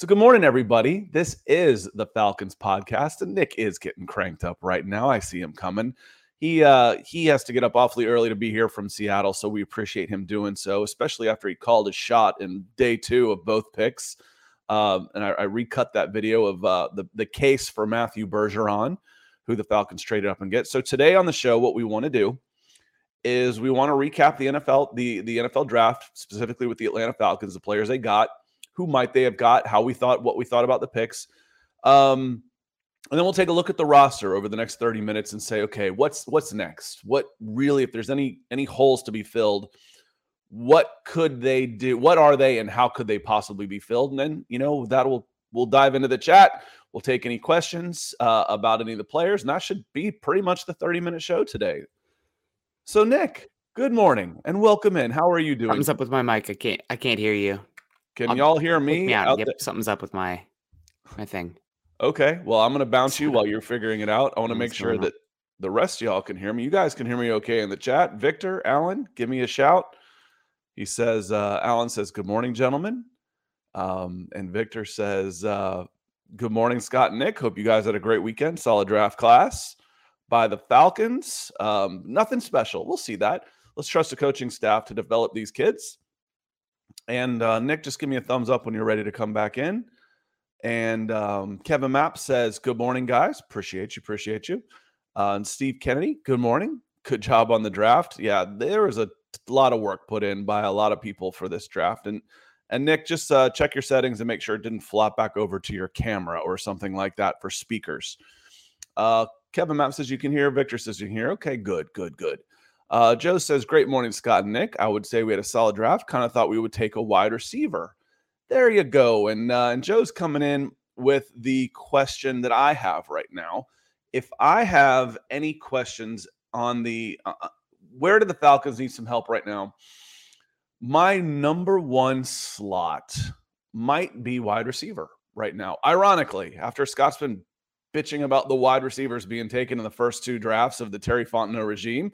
So, good morning, everybody. This is the Falcons podcast, and Nick is getting cranked up right now. I see him coming. He uh, he has to get up awfully early to be here from Seattle, so we appreciate him doing so, especially after he called his shot in day two of both picks. Um, and I, I, recut that video of uh, the the case for Matthew Bergeron, who the Falcons traded up and get. So today on the show, what we want to do is we want to recap the NFL the the NFL draft specifically with the Atlanta Falcons, the players they got who might they have got, how we thought, what we thought about the picks. Um, and then we'll take a look at the roster over the next 30 minutes and say, okay, what's what's next? What really, if there's any any holes to be filled, what could they do? What are they, and how could they possibly be filled? And then you know that will we'll dive into the chat. We'll take any questions uh, about any of the players, and that should be pretty much the 30 minute show today. So Nick, good morning and welcome in. How are you doing? Something's up with my mic. I can't I can't hear you. Can I'll, y'all hear me? out. Yep, something's up with my my thing. Okay. Well, I'm going to bounce you while you're figuring it out. I want to make sure that the rest of y'all can hear me. You guys can hear me okay in the chat. Victor, Alan, give me a shout. He says, uh, Alan says, Good morning, gentlemen. Um, and Victor says, uh, Good morning, Scott and Nick. Hope you guys had a great weekend. Solid draft class by the Falcons. Um, nothing special. We'll see that. Let's trust the coaching staff to develop these kids. And uh, Nick, just give me a thumbs up when you're ready to come back in. And um, Kevin Mapp says, Good morning, guys. Appreciate you. Appreciate you. Uh, and Steve Kennedy, good morning. Good job on the draft. Yeah, there was a lot of work put in by a lot of people for this draft. And and Nick, just uh, check your settings and make sure it didn't flop back over to your camera or something like that for speakers. Uh, Kevin Mapp says you can hear. Victor says you can hear. Okay, good, good, good. Uh, Joe says, Great morning, Scott and Nick. I would say we had a solid draft. Kind of thought we would take a wide receiver. There you go. And, uh, and Joe's coming in with the question that I have right now. If I have any questions on the uh, uh where do the Falcons need some help right now? My number one slot might be wide receiver right now. Ironically, after Scott's been bitching about the wide receivers being taken in the first two drafts of the Terry Fontenot regime,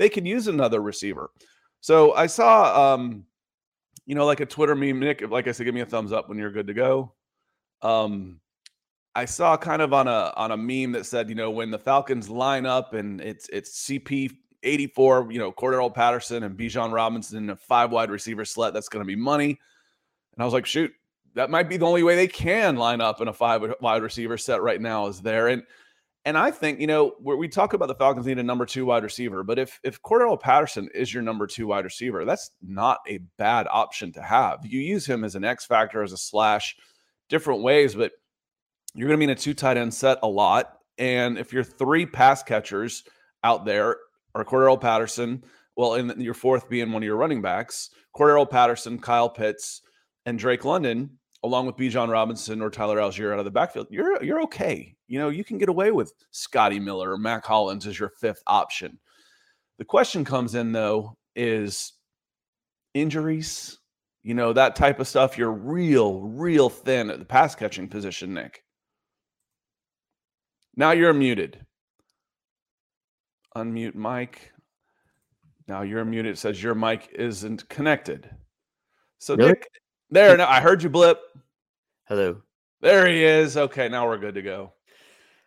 they can use another receiver. So I saw, um, you know, like a Twitter meme, Nick. Like I said, give me a thumbs up when you're good to go. Um, I saw kind of on a on a meme that said, you know, when the Falcons line up and it's it's CP 84, you know, Cordarrelle Patterson and Bijan Robinson in a five wide receiver slot, that's going to be money. And I was like, shoot, that might be the only way they can line up in a five wide receiver set right now is there. And and I think, you know, we talk about the Falcons need a number two wide receiver, but if if Cordarrelle Patterson is your number two wide receiver, that's not a bad option to have. You use him as an X factor, as a slash, different ways, but you're going to be in a two tight end set a lot. And if your three pass catchers out there are Cordarrelle Patterson, well, in your fourth being one of your running backs, Cordarrelle Patterson, Kyle Pitts, and Drake London, along with Bijan Robinson or Tyler Allgeier out of the backfield, you're you're okay. You know, you can get away with Scotty Miller or Mack Hollins as your fifth option. The question comes in though is injuries, you know, that type of stuff. You're real, real thin at the pass catching position, Nick. Now you're muted. Unmute mic. Now you're muted. It says your mic isn't connected. So really? Nick, there. Now I heard you blip. Hello. There he is. Okay, now we're good to go.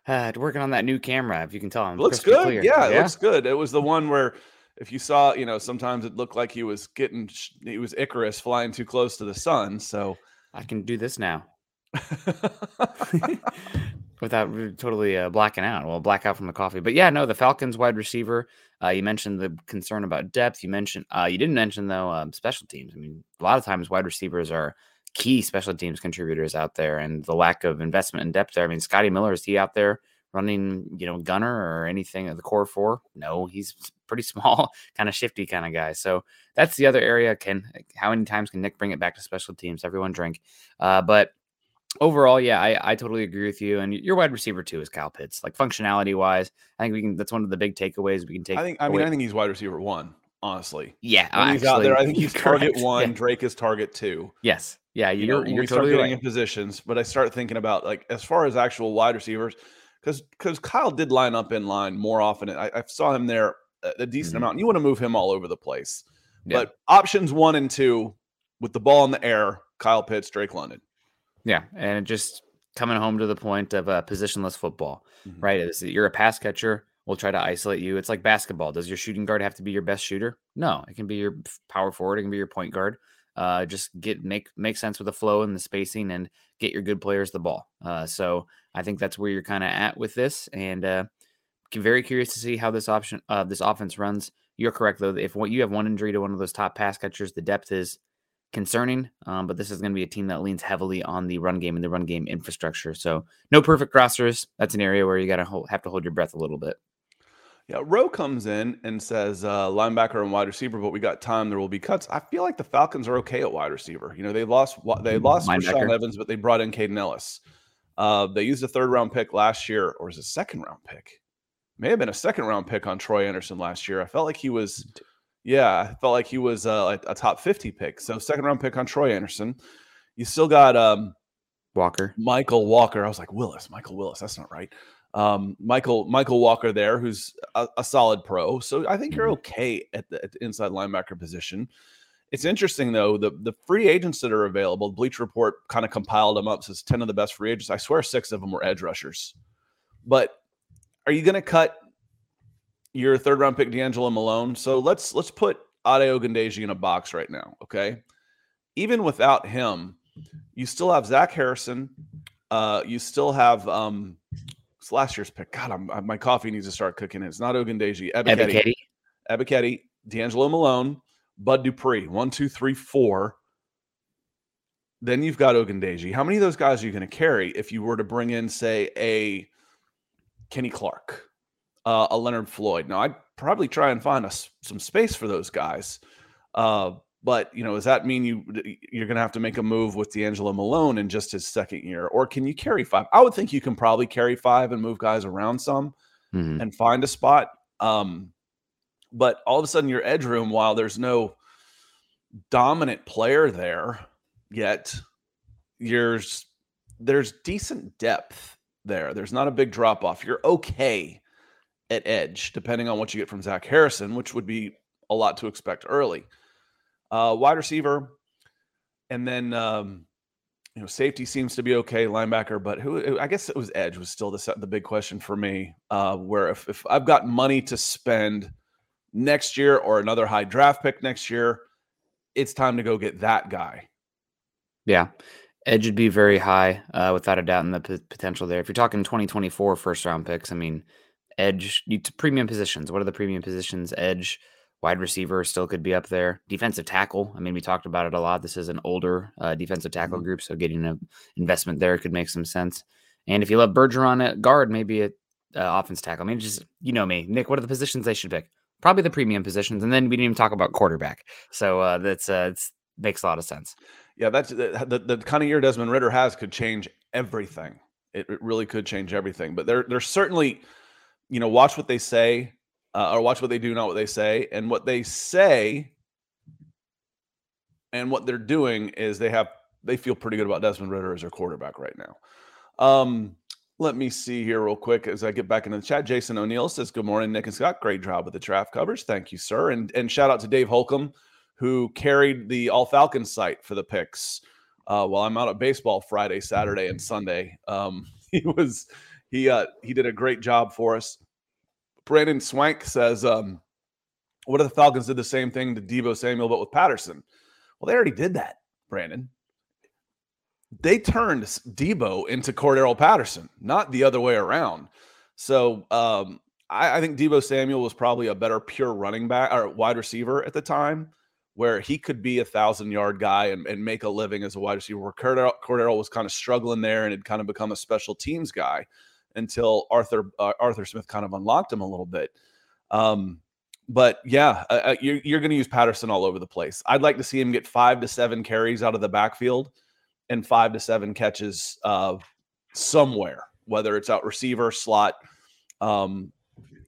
Uh, working on that new camera, if you can tell. I'm looks good. Yeah, yeah, it looks good. It was the one where, if you saw, you know, sometimes it looked like he was getting, he was Icarus flying too close to the sun. So I can do this now without totally uh, blacking out. Well, black out from the coffee. But yeah, no, the Falcons wide receiver. Uh, you mentioned the concern about depth. You mentioned, uh, you didn't mention though um, special teams. I mean, a lot of times wide receivers are key special teams contributors out there and the lack of investment in depth there. I mean, Scotty Miller, is he out there running, you know, gunner or anything of the core four? No, he's pretty small, kind of shifty kind of guy. So that's the other area. Can how many times can Nick bring it back to special teams? Everyone drink. Uh, but overall, yeah, I, I totally agree with you. And your wide receiver too is Kyle Pitts. Like functionality wise, I think we can. That's one of the big takeaways we can take. I think. I mean, I think he's wide receiver one. Honestly, yeah, when he's out there. I think he's target one. Yeah. Drake is target two. Yes, yeah, you're, you know, you're totally getting right. in positions. But I start thinking about like as far as actual wide receivers, because because Kyle did line up in line more often. I, I saw him there a, decent Mhm. amount. And you want to move him all over the place. Yeah. But options one and two with the ball in the air, Kyle Pitts, Drake London. Yeah, and it just coming home to the point of uh, positionless football, Mhm. right? Is you're a pass catcher. We'll try to isolate you. It's like basketball. Does your shooting guard have to be your best shooter? No, it can be your power forward. It can be your point guard. Uh, just get make make sense with the flow and the spacing, and get your good players the ball. Uh, so I think that's where you're kind of at with this, and uh, very curious to see how this option uh, this offense runs. You're correct though. If what you have one injury to one of those top pass catchers, the depth is concerning. Um, but this is going to be a team that leans heavily on the run game and the run game infrastructure. So no perfect rosters. That's an area where you got to have to hold your breath a little bit. Yeah, Rowe comes in and says uh, linebacker and wide receiver, but we got time. There will be cuts. I feel like the Falcons are okay at wide receiver. You know, they lost they lost Rashaan Linebacker. Evans, but they brought in Kaden Elliss. Uh, they used a third round pick last year, or is it a second round pick? May have been a second round pick on Troy Andersen last year. I felt like he was, yeah, I felt like he was uh, like a top fifty pick. So second round pick on Troy Andersen. You still got um, Walker. Mykal Walker. I was like Willis, Michael Willis. That's not right. Um, Michael Mykal Walker there, who's a, a solid pro. So I think you're Mhm. okay at the, at the inside linebacker position. It's interesting though the the free agents that are available. Bleacher Report kind of compiled them up. Says ten of the best free agents. I swear six of them were edge rushers. But are you going to cut your third round pick D'Angelo Malone? So let's let's put Ade Ogundeji in a box right now. Okay, even without him, you still have Zach Harrison. Uh, you still have um, it's last year's pick. God, I'm, I- my coffee needs to start cooking. It's not Ogundeji. Ebiketie. Ebiketie, D'Angelo Malone, Bud Dupree. One, two, three, four. Then you've got Ogundeji. How many of those guys are you going to carry if you were to bring in, say, a Kenny Clark, uh, a Leonard Floyd? Now, I'd probably try and find us some space for those guys. Uh, but you know, does that mean you you're going to have to make a move with D'Angelo Malone in just his second year, or can you carry five? I would think you can probably carry five and move guys around some Mhm. and find a spot. Um, but all of a sudden, your edge room, while there's no dominant player there yet, there's there's decent depth there. There's not a big drop off. You're okay at edge, depending on what you get from Zach Harrison, which would be a lot to expect early. Uh, wide receiver, and then um, you know safety seems to be okay. Linebacker, but who I guess it was edge was still the the big question for me. Uh, where if, if I've got money to spend next year or another high draft pick next year, it's time to go get that guy. Yeah. Edge would be very high, uh, without a doubt, in the p- potential there. If you're talking 2024 first round picks, I mean, edge, you t- premium positions. What are the premium positions? Edge, wide receiver still could be up there. Defensive tackle. I mean, we talked about it a lot. This is an older uh, defensive tackle Mhm. group, so getting an investment there could make some sense. And if you love Bergeron at guard, maybe a uh, offense tackle. I mean, just you know me, Nick. What are the positions they should pick? Probably the premium positions, and then we didn't even talk about quarterback. So uh, that's uh, it's makes a lot of sense. Yeah, that's the, the, the kind of year Desmond Ridder has could change everything. It, it really could change everything. But they're they're certainly, you know, watch what they say, uh, or watch what they do, not what they say. And what they say and what they're doing is they have they feel pretty good about Desmond Ridder as their quarterback right now. Um, let me see here real quick as I get back into the chat. Jason O'Neill says, "Good morning, Nick and Scott. Great job with the draft covers. Thank you, sir." And and shout out to Dave Holcomb who carried the All Falcons site for the picks uh, while I'm out at baseball Friday, Saturday, and Sunday. Um, he was he uh, he did a great job for us. Brandon Swank says, um, "What if the Falcons did the same thing to Deebo Samuel but with Patterson?" Well, they already did that, Brandon. They turned Deebo into Cordarrelle Patterson, not the other way around. So um, I, I think Deebo Samuel was probably a better pure running back or wide receiver at the time where he could be a thousand yard guy and, and make a living as a wide receiver. Where Cordarrelle, Cordarrelle was kind of struggling there and had kind of become a special teams guy until Arthur uh, Arthur Smith kind of unlocked him a little bit. Um, but yeah, uh, uh, you're, you're going to use Patterson all over the place. I'd like to see him get five to seven carries out of the backfield and five to seven catches uh, somewhere, whether it's out receiver, slot, um,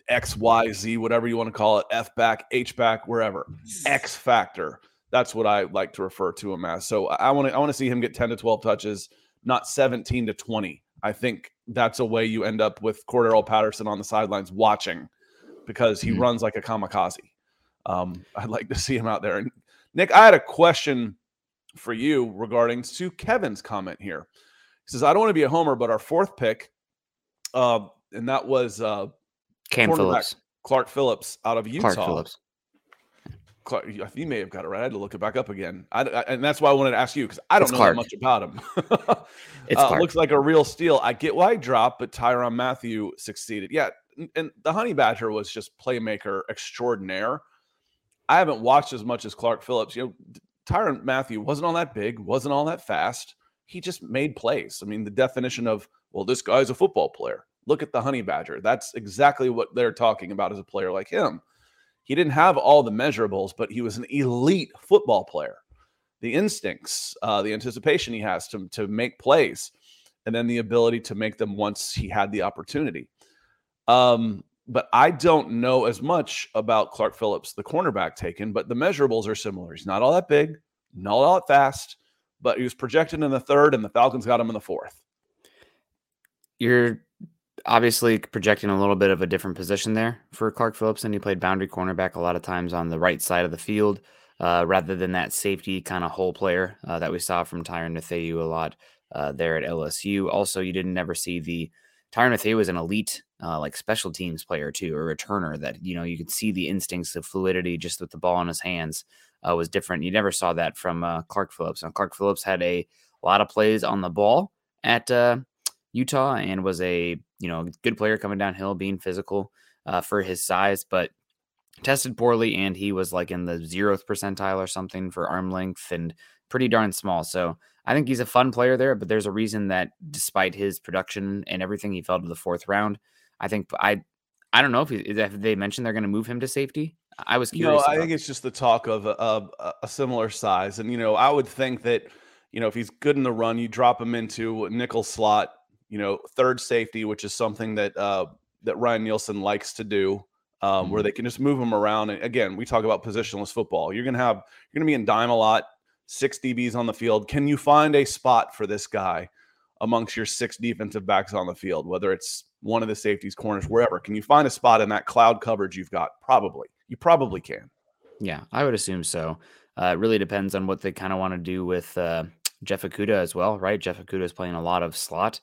X, Y, Z, whatever you want to call it, F back, H back, wherever. X factor. That's what I like to refer to him as. So I want to I want to see him get 10 to 12 touches, not 17 to 20. I think that's a way you end up with Cordarrelle Patterson on the sidelines watching because he mm-hmm. runs like a kamikaze. Um, I'd like to see him out there. And Nick, I had a question for you regarding to Kevin's comment here. He says, I don't want to be a homer, but our fourth pick, uh, and that was uh, Cam Phillips. Clark Phillips out of Utah. Clark Phillips. Clark, you may have got it right. I had to look it back up again. I, I, and that's why I wanted to ask you because I don't it's know much about him. it uh, looks like a real steal. I get why he dropped, but Tyrann Mathieu succeeded. Yeah, and the Honey Badger was just playmaker extraordinaire. I haven't watched as much as Clark Phillips. You know, Tyrann Mathieu wasn't all that big, wasn't all that fast. He just made plays. I mean, the definition of well, this guy's a football player. Look at the Honey Badger. That's exactly what they're talking about as a player like him. He didn't have all the measurables, but he was an elite football player. The instincts, uh, the anticipation he has to, to make plays, and then the ability to make them once he had the opportunity. Um, but I don't know as much about Clark Phillips, the cornerback taken, but the measurables are similar. He's not all that big, not all that fast, but he was projected in the third, and the Falcons got him in the fourth. You're obviously projecting a little bit of a different position there for Clark Phillips, and he played boundary cornerback a lot of times on the right side of the field, uh, rather than that safety kind of hole player uh, that we saw from Tyrann Mathieu a lot uh, there at LSU. Also, you didn't never see the Tyrann Mathieu was an elite uh, like special teams player too, or returner that you know you could see the instincts of fluidity just with the ball in his hands uh, was different. You never saw that from uh, Clark Phillips. And Clark Phillips had a, a lot of plays on the ball at Utah and was a you know good player coming downhill, being physical uh, for his size, but tested poorly and he was like in the zeroth percentile or something for arm length and pretty darn small. So I think he's a fun player there, but there's a reason that despite his production and everything, he fell to the fourth round. I think I I don't know if, he, if they mentioned they're going to move him to safety. I was curious. No, I think it's just the talk of a, a, a, similar size, and you know, I would think that you know if he's good in the run, you drop him into nickel slot, you know, third safety, which is something that uh, that Ryan Nielsen likes to do, um, mm-hmm. where they can just move him around. And again, we talk about positionless football. You're gonna have you're gonna be in dime a lot, six DBs on the field. Can you find a spot for this guy amongst your six defensive backs on the field, whether it's one of the safeties, corners, wherever? Can you find a spot in that cloud coverage you've got? Probably. You probably can. Yeah, I would assume so. Uh, it really depends on what they kind of want to do with uh, Jeff Okudah as well, right? Jeff Okudah is playing a lot of slot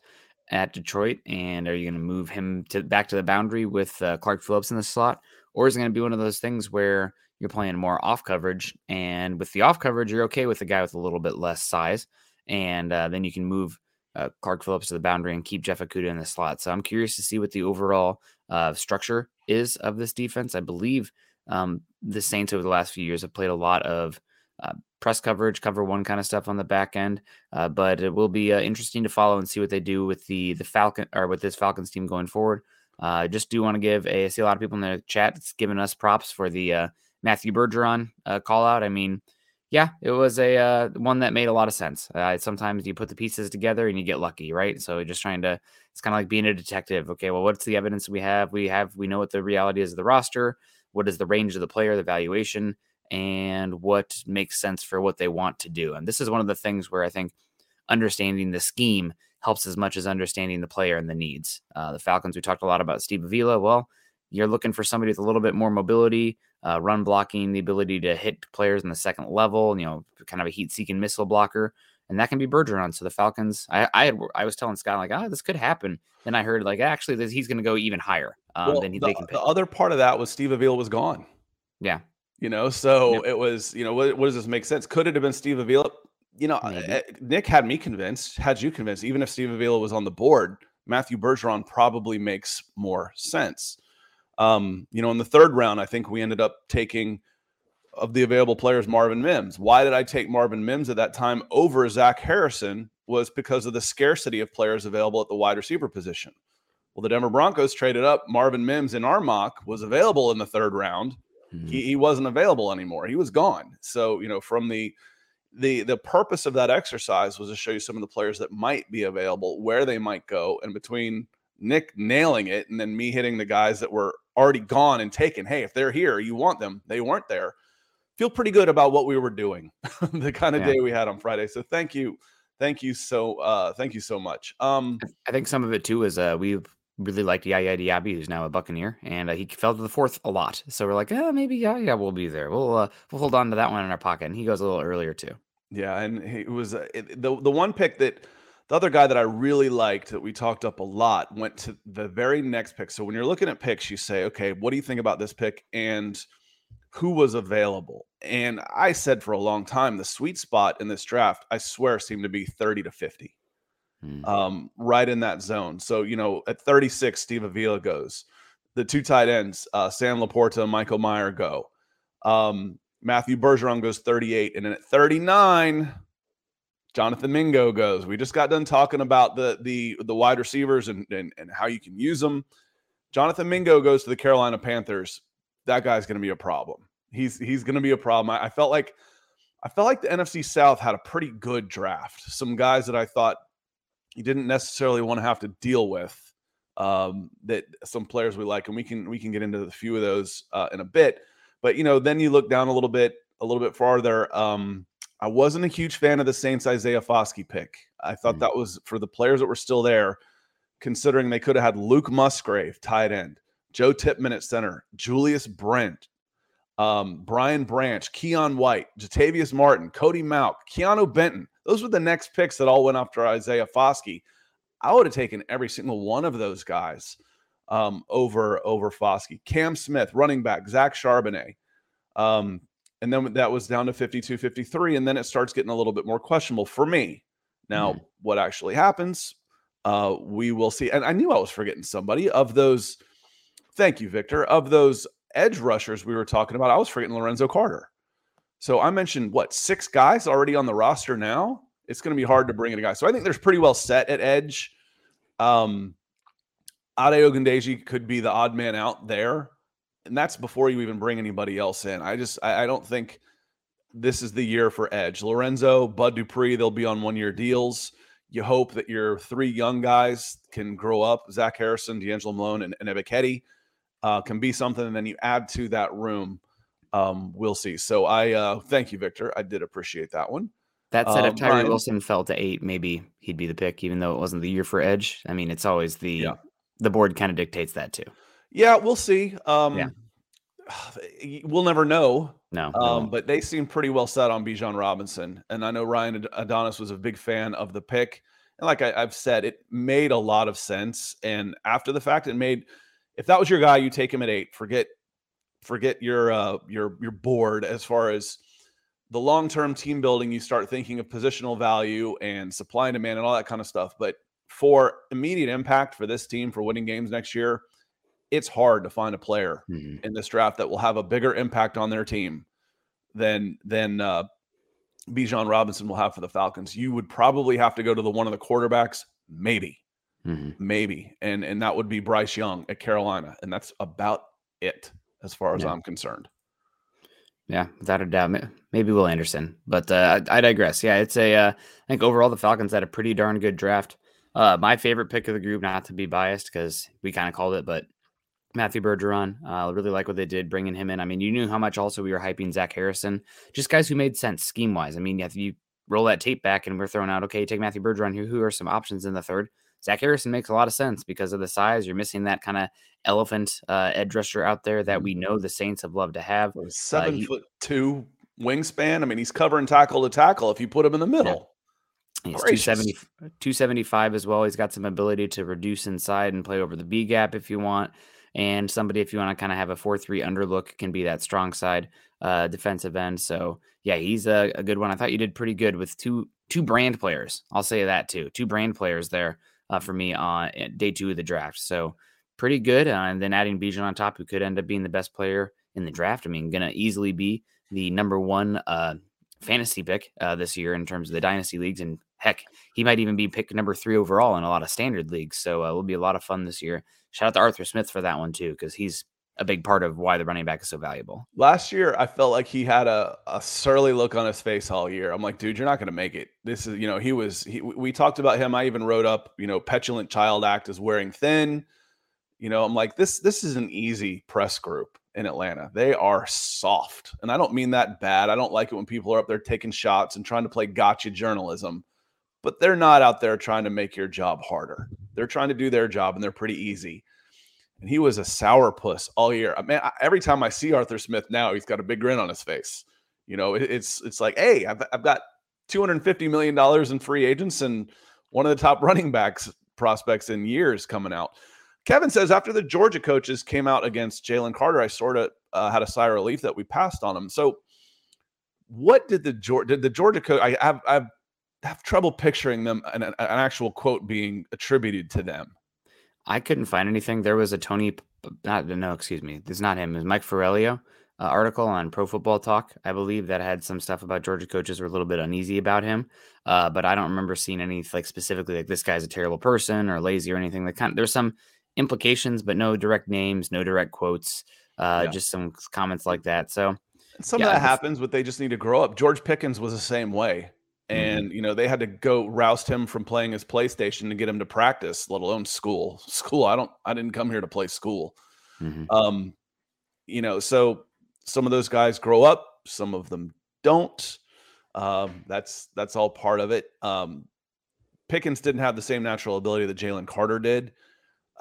at Detroit, and are you going to move him to back to the boundary with uh, Clark Phillips in the slot, or is it going to be one of those things where you're playing more off coverage, and with the off coverage, you're okay with the guy with a little bit less size, and uh, then you can move uh, Clark Phillips to the boundary and keep Jeff Okudah in the slot. So I'm curious to see what the overall uh, structure is of this defense. I believe um, the Saints over the last few years have played a lot of uh, press coverage, cover one kind of stuff on the back end. Uh, but it will be uh, interesting to follow and see what they do with the the Falcon or with this Falcons team going forward. I uh, just do want to give a I see a lot of people in the chat that's giving us props for the uh, Matthew Bergeron call out. I mean, yeah, it was a one that made a lot of sense. sometimes you put the pieces together and you get lucky, right? So just trying to, it's kind of like being a detective. Okay, well, what's the evidence we have? We have, we know what the reality is of the roster what is the range of the player, the valuation, and what makes sense for what they want to do. And this is one of the things where I think understanding the scheme helps as much as understanding the player and the needs. Uh, the Falcons, we talked a lot about Steve Avila. Well, you're looking for somebody with a little bit more mobility, uh, run blocking, the ability to hit players in the second level, you know, kind of a heat seeking missile blocker. And that can be Bergeron. So the Falcons, I I, had, I was telling Scott like, oh, this could happen. Then I heard like, actually, he's going to go even higher um, well, than he, the, they can pick. The other part of that was Steve Avila was gone. Yeah. You know, so yep. it was, you know, what, what, does this make sense? Could it have been Steve Avila? You know, Maybe. Eh, Nick had me convinced, had you convinced, even if Steve Avila was on the board, Matthew Bergeron probably makes more sense. Um, you know, in the third round, I think we ended up taking of the available players Marvin Mims. Why did I take Marvin Mims at that time over Zach Harrison? Was because of the scarcity of players available at the wide receiver position. Well, the Denver Broncos traded up. Marvin Mims in our mock was available in the third round. Mm-hmm. He, he wasn't available anymore. He was gone. So, you know, from the the the purpose of that exercise was to show you some of the players that might be available, where they might go, and between Nick nailing it and then me hitting the guys that were already gone and taken. Hey, if they're here, you want them. They weren't there. Feel pretty good about what we were doing, the kind of yeah. day we had on Friday. So thank you, thank you so uh thank you so much. Um, I think some of it too is uh we've really liked Yaya Diaby, who's now a Buccaneer, and uh, he fell to the fourth a lot. So we're like, oh, maybe yeah, we'll be there. We'll uh, we'll hold on to that one in our pocket, and he goes a little earlier too. Yeah, and it was uh, it, the the one pick that the other guy that I really liked that we talked up a lot went to the very next pick. So when you're looking at picks, you say, okay, what do you think about this pick and who was available? And I said for a long time, the sweet spot in this draft, I swear, seemed to be 30 to 50, mm. um, right in that zone. So, you know, at 36, Steve Avila goes. The two tight ends, uh, Sam LaPorta, Michael Meyer go. Um, Matthew Bergeron goes 38. And then at 39, Jonathan Mingo goes. We just got done talking about the the the wide receivers and, and and how you can use them. Jonathan Mingo goes to the Carolina Panthers. That guy's going to be a problem. He's he's going to be a problem. I, I, felt like I felt like the NFC South had a pretty good draft. Some guys that I thought you didn't necessarily want to have to deal with. Um, that some players we like, and we can we can get into a few of those uh, in a bit. But you know, then you look down a little bit, a little bit farther. Um, I wasn't a huge fan of the Saints Isaiah Foskey pick. I thought mm-hmm. that was for the players that were still there, considering they could have had Luke Musgrave tight end, Joe Tippmann at center, Julius Brent, um, Brian Branch, Keion White, Jartavius Martin, Cody Mauch, Keanu Benton. Those were the next picks that all went after Isaiah Foskey. I would have taken every single one of those guys um, over over Foskey. Cam Smith, running back, Zach Charbonnet. Um, and then that was down to 52 53 and then it starts getting a little bit more questionable for me now mm-hmm. what actually happens uh we will see and i knew i was forgetting somebody of those thank you victor of those edge rushers we were talking about i was forgetting lorenzo carter so i mentioned what six guys already on the roster now it's going to be hard to bring in a guy so i think there's pretty well set at edge um Ade Ogundeji could be the odd man out there and that's before you even bring anybody else in. I just I, I don't think this is the year for Edge. Lorenzo, Bud Dupree, they'll be on one year deals. You hope that your three young guys can grow up. Zach Harrison, D'Angelo Malone, and, and Ebiketie uh, can be something. And then you add to that room. Um, we'll see. So I uh, thank you, Victor. I did appreciate that one. That said, if um, Tyree Wilson fell to eight, maybe he'd be the pick, even though it wasn't the year for Edge. I mean, it's always the yeah. the board kind of dictates that too. Yeah, we'll see. Um, yeah. We'll never know. No, um, but they seem pretty well set on Bijan Robinson, and I know Ryan Adonis was a big fan of the pick. And like I, have said, it made a lot of sense. And after the fact, it made if that was your guy, you take him at eight. Forget forget your uh, your your board as far as the long term team building. You start thinking of positional value and supply and demand and all that kind of stuff. But for immediate impact for this team for winning games next year, it's hard to find a player mm-hmm. in this draft that will have a bigger impact on their team than than uh, Bijan Robinson will have for the Falcons. You would probably have to go to the one of the quarterbacks, maybe, mm-hmm. maybe, and and that would be Bryce Young at Carolina, and that's about it as far as yeah. I'm concerned. Yeah, without a doubt. Maybe Will Anderson, but uh, I, I, digress. Yeah, it's a. Uh, I think overall the Falcons had a pretty darn good draft. Uh, my favorite pick of the group, not to be biased because we kind of called it, but Matthew Bergeron. I uh, really like what they did bringing him in. I mean, you knew how much also we were hyping Zach Harrison, just guys who made sense scheme wise. I mean, if you roll that tape back and we're throwing out, okay, take Matthew Bergeron here. Who are some options in the third? Zach Harrison makes a lot of sense because of the size. You're missing that kind of elephant uh, edge rusher out there that we know the Saints have loved to have. Uh, seven uh, he, foot two wingspan. I mean, he's covering tackle to tackle if you put him in the middle. Yeah. He's 270, 275 as well. He's got some ability to reduce inside and play over the B gap if you want and somebody if you want to kind of have a 4-3 underlook can be that strong side uh, defensive end. So yeah, he's a, a, good one. I thought you did pretty good with two two brand players. I'll say that too. Two brand players there uh, for me on eh, day two of the draft. So pretty good. Uh, and then adding Bijan on top, who could end up being the best player in the draft. I mean, gonna easily be the number one uh, fantasy pick uh, this year in terms of the dynasty leagues. And heck, he might even be pick number three overall in a lot of standard leagues. So uh, it'll be a lot of fun this year. Shout out to Arthur Smith for that one too, because he's a big part of why the running back is so valuable. Last year, I felt like he had a, a surly look on his face all year. I'm like, dude, you're not going to make it. This is, you know, he was, he, we talked about him. I even wrote up, you know, petulant child act is wearing thin. You know, I'm like, this, this is an easy press group in Atlanta. They are soft. And I don't mean that bad. I don't like it when people are up there taking shots and trying to play gotcha journalism, but they're not out there trying to make your job harder. They're trying to do their job and they're pretty easy and he was a sourpuss all year. Man, every time I see Arthur Smith now, he's got a big grin on his face. You know, it's it's like, hey, I've, I've got 250 million dollars in free agents and one of the top running backs prospects in years coming out. Kevin says after the Georgia coaches came out against Jalen Carter, I sort of uh, had a sigh of relief that we passed on him. So, what did the Georgia did the Georgia coach? I have I have trouble picturing them an, an actual quote being attributed to them. I couldn't find anything. There was a Tony, not no, excuse me, it's not him. It's Mike Florio uh, article on Pro Football Talk, I believe, that had some stuff about Georgia coaches were a little bit uneasy about him. Uh, but I don't remember seeing any like specifically like this guy's a terrible person or lazy or anything. Like kind of, there's some implications, but no direct names, no direct quotes, uh, yeah. just some comments like that. So some yeah, of that happens, but they just need to grow up. George Pickens was the same way. Mm-hmm. and you know they had to go roust him from playing his PlayStation to get him to practice, let alone school. School, I don't, I didn't come here to play school. Mm-hmm. Um, you know, so some of those guys grow up, some of them don't. Um, that's that's all part of it. Um, Pickens didn't have the same natural ability that Jalen Carter did,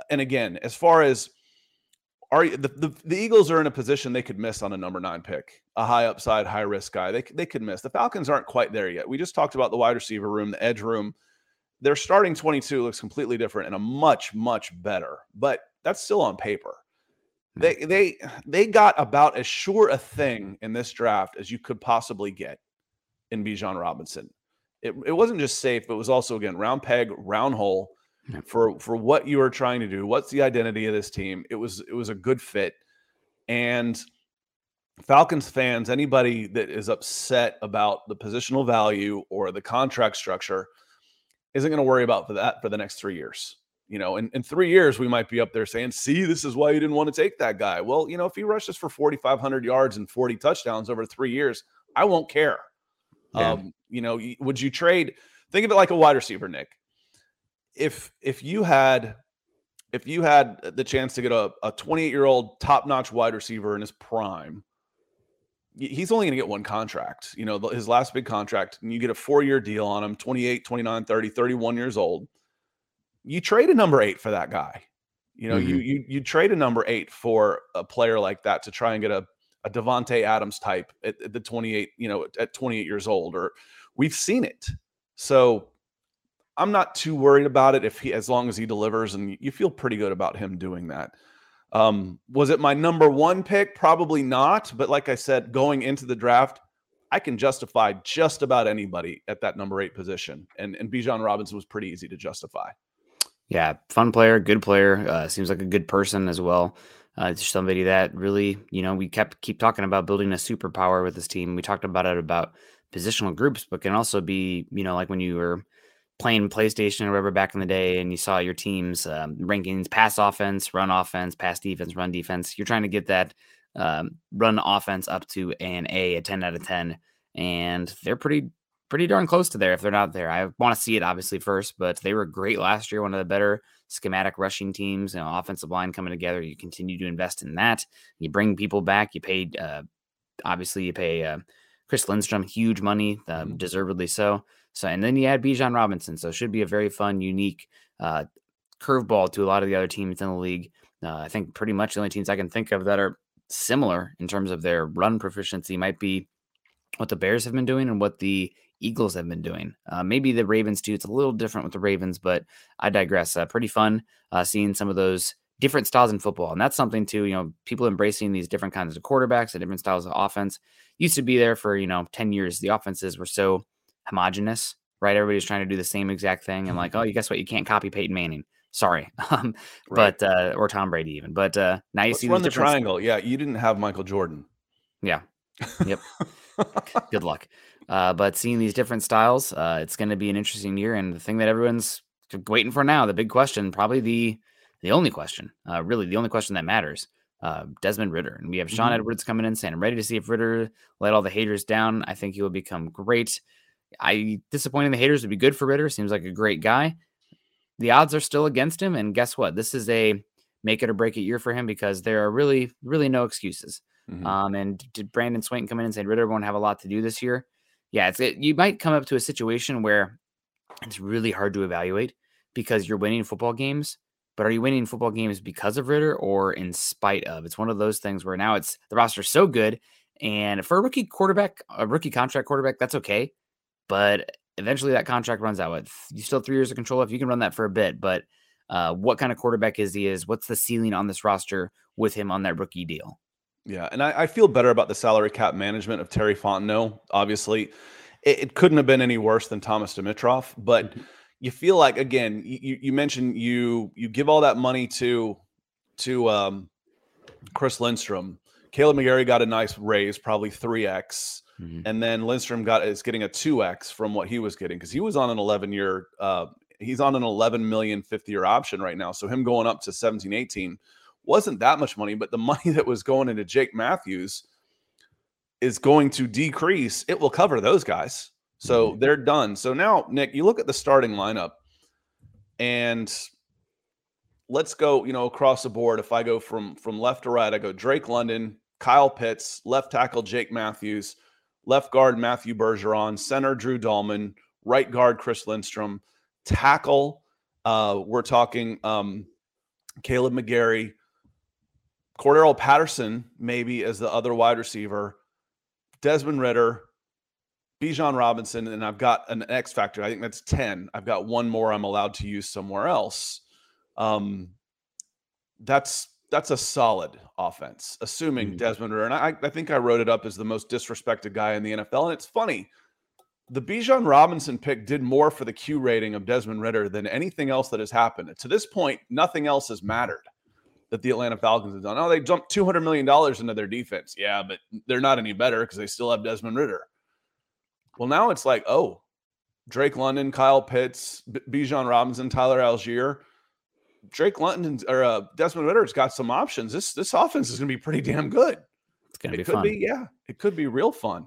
and again, as far as are the, the, the Eagles are in a position they could miss on a number nine pick, a high upside, high risk guy. They they could miss. The Falcons aren't quite there yet. We just talked about the wide receiver room, the edge room. Their starting 22 looks completely different and a much much better, but that's still on paper. Hmm. They they they got about as sure a thing in this draft as you could possibly get in Bijan Robinson. It, it wasn't just safe, it was also again round peg, round hole for for what you are trying to do. What's the identity of this team? It was it was a good fit, and Falcons fans, anybody that is upset about the positional value or the contract structure, isn't going to worry about for that for the next three years. You know, in, in three years, we might be up there saying, see, this is why you didn't want to take that guy. Well, you know, if he rushes for 4,500 yards and 40 touchdowns over three years, I won't care. Yeah. Um, you know, would you trade? Think of it like a wide receiver, Nick if if you had if you had the chance to get a, a 28 year old top notch wide receiver in his prime, he's only going to get one contract, you know, his last big contract, and you get a four year deal on him 28, 29, 30, 31 years old. You trade a number eight for that guy. You know, mm-hmm. you, you you trade a number eight for a player like that to try and get a, a Davante Adams type at, at the 28, you know, at 28 years old, or we've seen it. So I'm not too worried about it if he, as long as he delivers, and you feel pretty good about him doing that. Um, was it my number one pick? Probably not. But like I said, going into the draft, I can justify just about anybody at that number eight position, and and Bijan Robinson was pretty easy to justify. Yeah, fun player, good player. Uh, seems like a good person as well. Uh, somebody that really, you know, we kept keep talking about building a superpower with this team. We talked about it about positional groups, but can also be, you know, like when you were playing PlayStation or whatever back in the day, and you saw your team's um, rankings: pass offense, run offense, pass defense, run defense. You're trying to get that um, run offense up to an A, a 10 out of 10, and they're pretty pretty darn close to there if they're not there. I want to see it obviously first, but they were great last year, one of the better schematic rushing teams, you know, offensive line coming together. You continue to invest in that. You bring people back. You paid, uh, obviously, you pay uh, Chris Lindstrom huge money, uh, deservedly so. So, and then you add Bijan Robinson. So, it should be a very fun, unique uh, curveball to a lot of the other teams in the league. Uh, I think pretty much the only teams I can think of that are similar in terms of their run proficiency might be what the Bears have been doing and what the Eagles have been doing. Uh, maybe the Ravens too. It's a little different with the Ravens, but I digress. Uh, pretty fun uh, seeing some of those different styles in football, and that's something too. You know, people embracing these different kinds of quarterbacks and different styles of offense used to be there for you know ten years. The offenses were so homogenous, right? Everybody's trying to do the same exact thing. And like, oh, you guess what? You can't copy Peyton Manning. Sorry, um, right. but uh, or Tom Brady even. But uh, now you Let's see run the triangle. Yeah, you didn't have Michael Jordan. Yeah. Yep. Good luck. Uh, but seeing these different styles, uh, it's going to be an interesting year. And the thing that everyone's waiting for now, the big question, probably the the only question, uh, really the only question that matters. uh, Desmond Ridder, And we have Sean mm-hmm. Edwards coming in saying, I'm ready to see if Ridder let all the haters down. I think he will become great. I disappointing the haters would be good for Ridder. Seems like a great guy. The odds are still against him. And guess what? This is a make it or break it year for him because there are really, really no excuses. Mm-hmm. Um, and did Brandon Swain come in and say Ridder won't have a lot to do this year? Yeah, it's it, you might come up to a situation where it's really hard to evaluate because you're winning football games, but are you winning football games because of Ridder or in spite of? It's one of those things where now it's the roster's so good, and for a rookie quarterback, a rookie contract quarterback, that's okay, but eventually that contract runs out. You still have three years of control if you can run that for a bit, but uh, what kind of quarterback is he? Is what's the ceiling on this roster with him on that rookie deal? Yeah, and I, I feel better about the salary cap management of Terry Fontenot. Obviously, it, it couldn't have been any worse than Thomas Dimitroff, but. You feel like again you, you mentioned you you give all that money to to um, Chris Lindstrom. Kaleb McGary got a nice raise, probably three x, mm-hmm. and then Lindstrom got is getting a two x from what he was getting because he was on an eleven year. Uh, he's on an 11 million fifth year option right now. So him going up to 17, 18 wasn't that much money, but the money that was going into Jake Matthews is going to decrease. It will cover those guys. So mm-hmm. they're done. So now, Nick, you look at the starting lineup and let's go, you know, across the board. If I go from from left to right, I go Drake London, Kyle Pitts, left tackle Jake Matthews, left guard Matthew Bergeron, center Drew Dalman, right guard Chris Lindstrom, tackle. Uh, we're talking um, Kaleb McGary, Cordarrelle Patterson, maybe as the other wide receiver, Desmond Ridder, Bijan Robinson, and I've got an X factor. I think that's 10. I've got one more I'm allowed to use somewhere else. Um, that's that's a solid offense, assuming mm-hmm. Desmond Ridder. And I, I think I wrote it up as the most disrespected guy in the NFL. And it's funny. The Bijan Robinson pick did more for the Q rating of Desmond Ridder than anything else that has happened. To this point, nothing else has mattered that the Atlanta Falcons have done. Oh, they jumped $200 million into their defense. Yeah, but they're not any better because they still have Desmond Ridder. Well, now it's like, oh, Drake London, Kyle Pitts, B- Bijan Robinson, Tyler Allgeier. Drake London or uh, Desmond Ridder's got some options. This this offense is going to be pretty damn good. It's going to be could fun. Be, yeah, it could be real fun.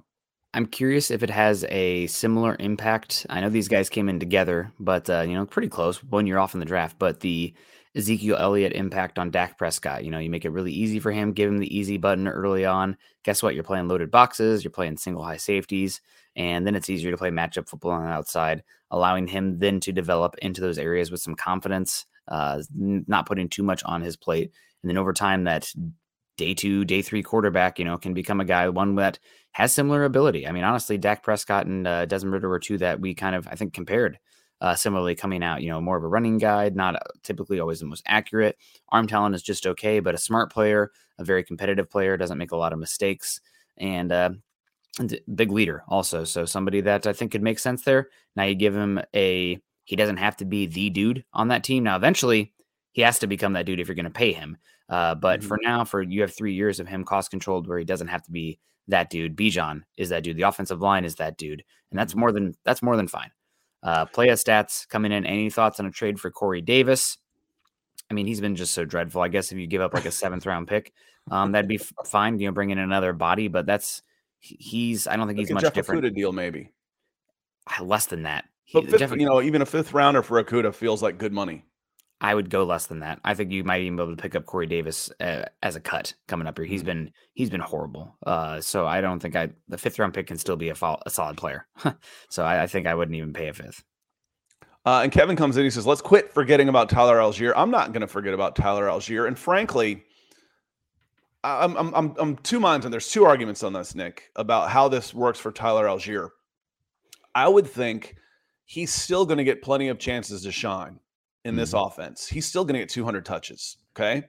I'm curious if it has a similar impact. I know these guys came in together, but uh, you know, pretty close. One year off in the draft, but the Ezekiel Elliott impact on Dak Prescott. You know, you make it really easy for him, give him the easy button early on. Guess what? You're playing loaded boxes, you're playing single high safeties, and then it's easier to play matchup football on the outside, allowing him then to develop into those areas with some confidence, uh, not putting too much on his plate. And then over time, that day two, day three quarterback, you know, can become a guy, one that has similar ability. I mean, honestly, Dak Prescott and uh, Desmond Ridder were two that we kind of, I think, compared uh, similarly coming out, you know, more of a running guide, not uh, typically always the most accurate. Arm talent is just okay, but a smart player, a very competitive player, doesn't make a lot of mistakes, and, uh, and big leader also. So somebody that I think could make sense there. Now you give him a, he doesn't have to be the dude on that team. Now, eventually, he has to become that dude if you're going to pay him. Uh, but mm-hmm. for now, for you have three years of him cost controlled where he doesn't have to be that dude. Bijan is that dude. The offensive line is that dude, and that's mm-hmm. more than that's more than fine. Uh, playa stats coming in. Any thoughts on a trade for Corey Davis? I mean, he's been just so dreadful. I guess if you give up like a seventh round pick, um, that'd be fine. You know, bring in another body, but that's he's. I don't think he's much Jeff different. Okudah deal maybe less than that. But fifth, Jeff, you know, even a fifth rounder for Okudah feels like good money. I would go less than that. I think you might even be able to pick up Corey Davis uh, as a cut coming up here. He's mm-hmm. been he's been horrible. Uh, so I don't think I the fifth round pick can still be a, fo- a solid player. so I, I, think I wouldn't even pay a fifth. Uh, and Kevin comes in. He says, "Let's quit forgetting about Tyler Allgeier. I'm not going to forget about Tyler Allgeier. And frankly, I'm, I'm I'm I'm two minds, and there's two arguments on this, Nick, about how this works for Tyler Allgeier. I would think he's still going to get plenty of chances to shine in this mm-hmm. offense. He's still going to get 200 touches. Okay.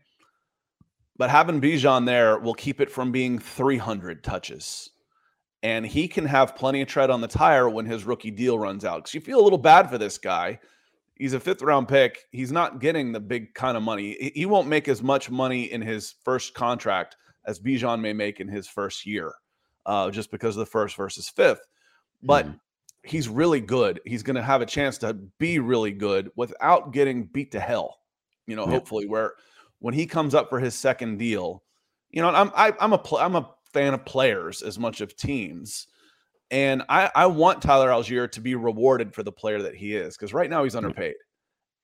But having Bijan there will keep it from being 300 touches. And he can have plenty of tread on the tire when his rookie deal runs out. Because you feel a little bad for this guy. He's a fifth round pick. He's not getting the big kind of money. He won't make as much money in his first contract as Bijan may make in his first year, uh, just because of the first versus fifth. But mm he's really good. He's going to have a chance to be really good without getting beat to hell. You know, yeah. hopefully, where when he comes up for his second deal, You know, I'm I, I'm a pl- I'm a fan of players as much of teams. And I, I want Tyler Allgeier to be rewarded for the player that he is because right now he's underpaid.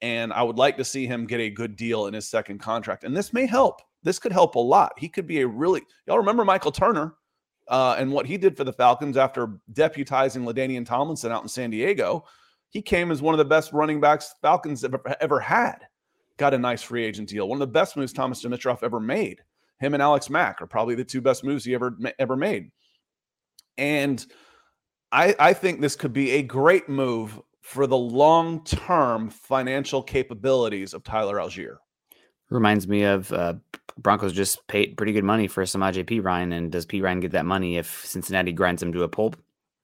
And I would like to see him get a good deal in his second contract. And this may help. This could help a lot. He could be a really, y'all remember Michael Turner uh, and what he did for the Falcons after deputizing LaDainian Tomlinson out in San Diego. He came as one of the best running backs Falcons ever, ever had. Got a nice free agent deal. One of the best moves Thomas Dimitroff ever made. Him and Alex Mack are probably the two best moves he ever ever made. And I, I think this could be a great move for the long term financial capabilities of Tyler Allgeier. Reminds me of uh, Broncos just paid pretty good money for Samaje Perine. And does Perine get that money if Cincinnati grinds him to a pulp?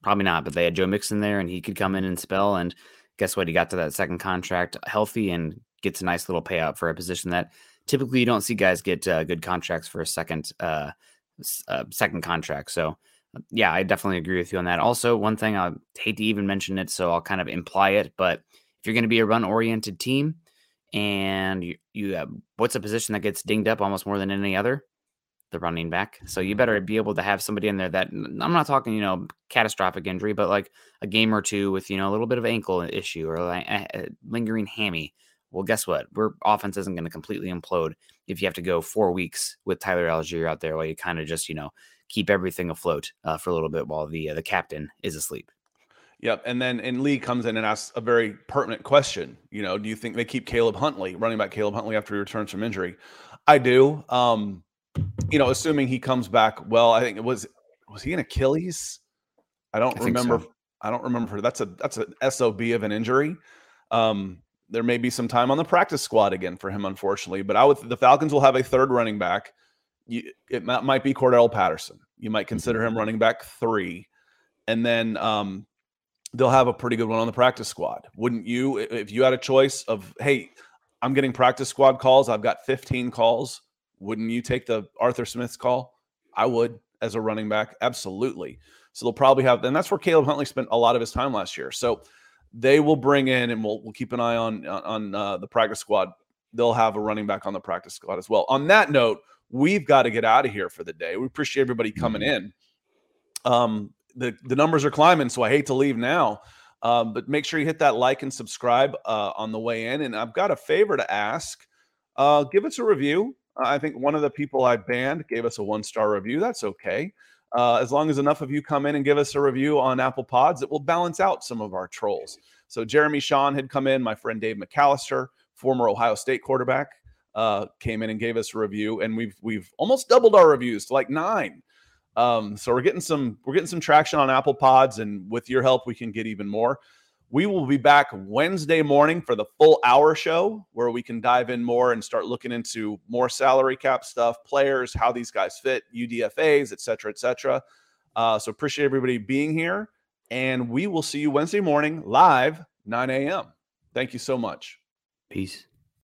Probably not. But they had Joe Mixon there and he could come in and spell. And guess what? He got to that second contract healthy and gets a nice little payout for a position that typically you don't see guys get uh, good contracts for a second uh, uh, second contract. So yeah, I definitely agree with you on that. Also, one thing I hate to even mention it, so I'll kind of imply it, but if you're going to be a run oriented team and you, you have, what's a position that gets dinged up almost more than any other? The running back. So you better be able to have somebody in there that I'm not talking, you know, catastrophic injury, but like a game or two with, you know, a little bit of ankle issue or like a, lingering hammy. Well, guess what? Our offense isn't going to completely implode if you have to go four weeks with Tyler Allgeier out there while you kind of just, you know, keep everything afloat uh, for a little bit while the uh, the captain is asleep. Yep. And then and Lee comes in and asks a very pertinent question. You know, do you think they keep Caleb Huntley, running back Caleb Huntley after he returns from injury? I do. Um, you know, assuming he comes back well, I think it was was he an Achilles? I don't I remember. So. I don't remember. That's a that's a SOB of an injury. Um, there may be some time on the practice squad again for him, unfortunately. But I would the Falcons will have a third running back you, it might, might be Cordarrelle Patterson. You might consider him mm-hmm. running back three, and then um, they'll have a pretty good one on the practice squad. Wouldn't you? If you had a choice of, hey, I'm getting practice squad calls. I've got 15 calls. Wouldn't you take the Arthur Smith's call? I would as a running back, absolutely. So they'll probably have, and that's where Caleb Huntley spent a lot of his time last year. So they will bring in, and we'll we'll keep an eye on on uh, the practice squad. They'll have a running back on the practice squad as well. On that note, we've got to get out of here for the day. We appreciate everybody coming mm-hmm. in. Um, the the numbers are climbing, so I hate to leave now. Um, but make sure you hit that like and subscribe uh, on the way in. And I've got a favor to ask. Uh, give us a review. I think one of the people I banned gave us a one star review. That's okay. Uh, as long as enough of you come in and give us a review on Apple Pods, it will balance out some of our trolls. So Jeremy Sean had come in, my friend Dave McAllister, former Ohio State quarterback, uh, came in and gave us a review, and we've we've almost doubled our reviews to like nine. Um, so we're getting some we're getting some traction on Apple Pods, and with your help, we can get even more. We will be back Wednesday morning for the full hour show where we can dive in more and start looking into more salary cap stuff, players, how these guys fit, UDFAs, et cetera, et cetera. Uh, so appreciate everybody being here. And we will see you Wednesday morning live, 9 a.m. Thank you so much. Peace.